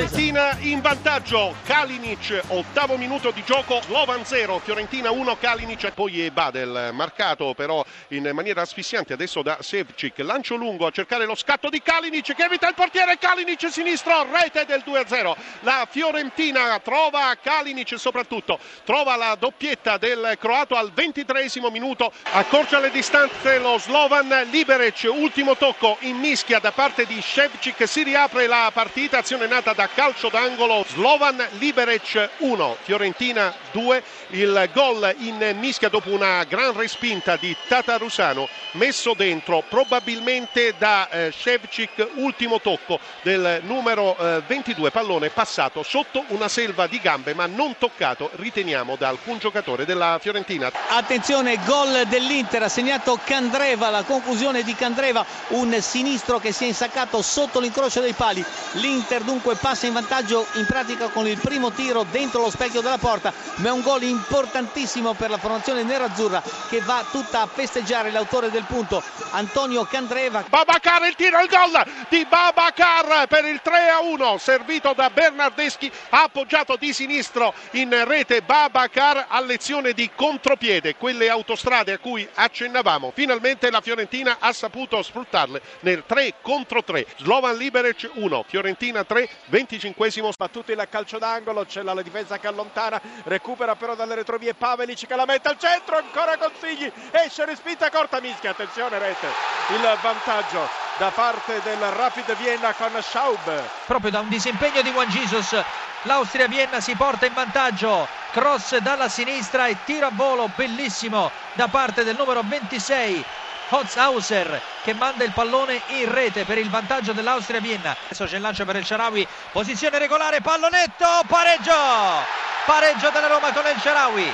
Fiorentina in vantaggio, Kalinic, ottavo minuto di gioco, Slovan 0, Fiorentina 1, Kalinic, poi è Badel, marcato però in maniera asfissiante adesso da Sevcic, lancio lungo a cercare lo scatto di Kalinic che evita il portiere, Kalinic sinistro, rete del 2-0, la Fiorentina trova Kalinic soprattutto, trova la doppietta del croato al 23 minuto, accorcia le distanze lo Slovan, Liberec, ultimo tocco in mischia da parte di Shevcik, si riapre la partita, azione nata da calcio d'angolo, Slovan Liberec 1, Fiorentina 2, il gol in mischia dopo una gran respinta di Tatarusano messo dentro probabilmente da eh, Shevcik, ultimo tocco del numero eh, 22, pallone passato sotto una selva di gambe ma non toccato, riteniamo, da alcun giocatore della Fiorentina. Attenzione, gol dell'Inter, ha segnato Candreva, la conclusione di Candreva, un sinistro che si è insaccato sotto l'incrocio dei pali. L'Inter dunque passa in vantaggio in pratica con il primo tiro dentro lo specchio della porta, ma è un gol importantissimo per la formazione nerazzurra che va tutta a festeggiare l'autore del punto, Antonio Candreva. Babacar il tiro, il gol di Babacar per il 3 a 1, servito da Bernardeschi, appoggiato di sinistro in rete Babacar a lezione di contropiede, quelle autostrade a cui accennavamo. Finalmente la Fiorentina ha saputo sfruttarle nel 3 contro 3. Slovan Liberec 1, Fiorentina 3, 25esimo. Battuto il calcio d'angolo, c'è la difesa che allontana, recupera però dalle retrovie Pavelic che la mette al centro, ancora consigli, esce respinta corta mischia, attenzione rete, il vantaggio da parte del Rapid Vienna con Schaub. Proprio da un disimpegno di Juan Jesus, l'Austria Vienna si porta in vantaggio, cross dalla sinistra e tiro a volo bellissimo da parte del numero 26 Hotzhauser che manda il pallone in rete per il vantaggio dell'Austria Vienna. Adesso c'è il lancio per il Sharawi, posizione regolare, pallonetto, pareggio! Pareggio della Roma con il Sharawi.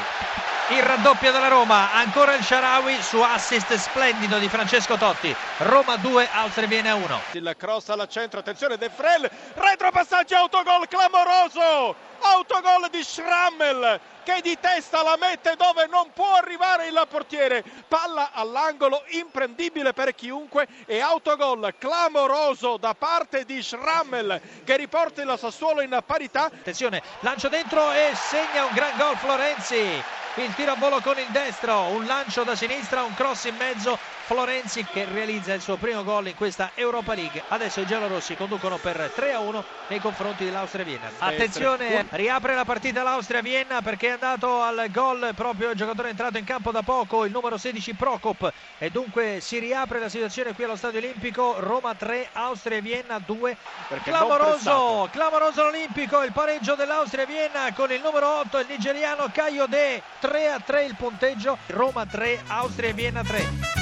Il raddoppio della Roma, ancora il Sharawi su assist splendido di Francesco Totti. Roma 2, Austria Vienna 1. Il cross al centro, attenzione De Frel, retropassaggio autogol clamoroso! Autogol di Schrammel che di testa la mette dove non può arrivare il portiere. Palla all'angolo imprendibile per chiunque e autogol clamoroso da parte di Schrammel che riporta il Sassuolo in parità. Attenzione, lancio dentro e segna un gran gol Florenzi. Il tiro a volo con il destro, un lancio da sinistra, un cross in mezzo. Florenzi che realizza il suo primo gol in questa Europa League. Adesso i giallorossi conducono per 3 a 1 nei confronti dell'Austria Vienna. Attenzione, riapre la partita l'Austria Vienna perché è andato al gol proprio il giocatore entrato in campo da poco, il numero 16 Prokop. E dunque si riapre la situazione qui allo Stadio Olimpico. Roma 3, Austria Vienna 2. Perché clamoroso, clamoroso l'Olimpico, il pareggio dell'Austria Vienna con il numero 8, il nigeriano Kayode. 3 a 3 il punteggio. Roma 3, Austria Vienna 3.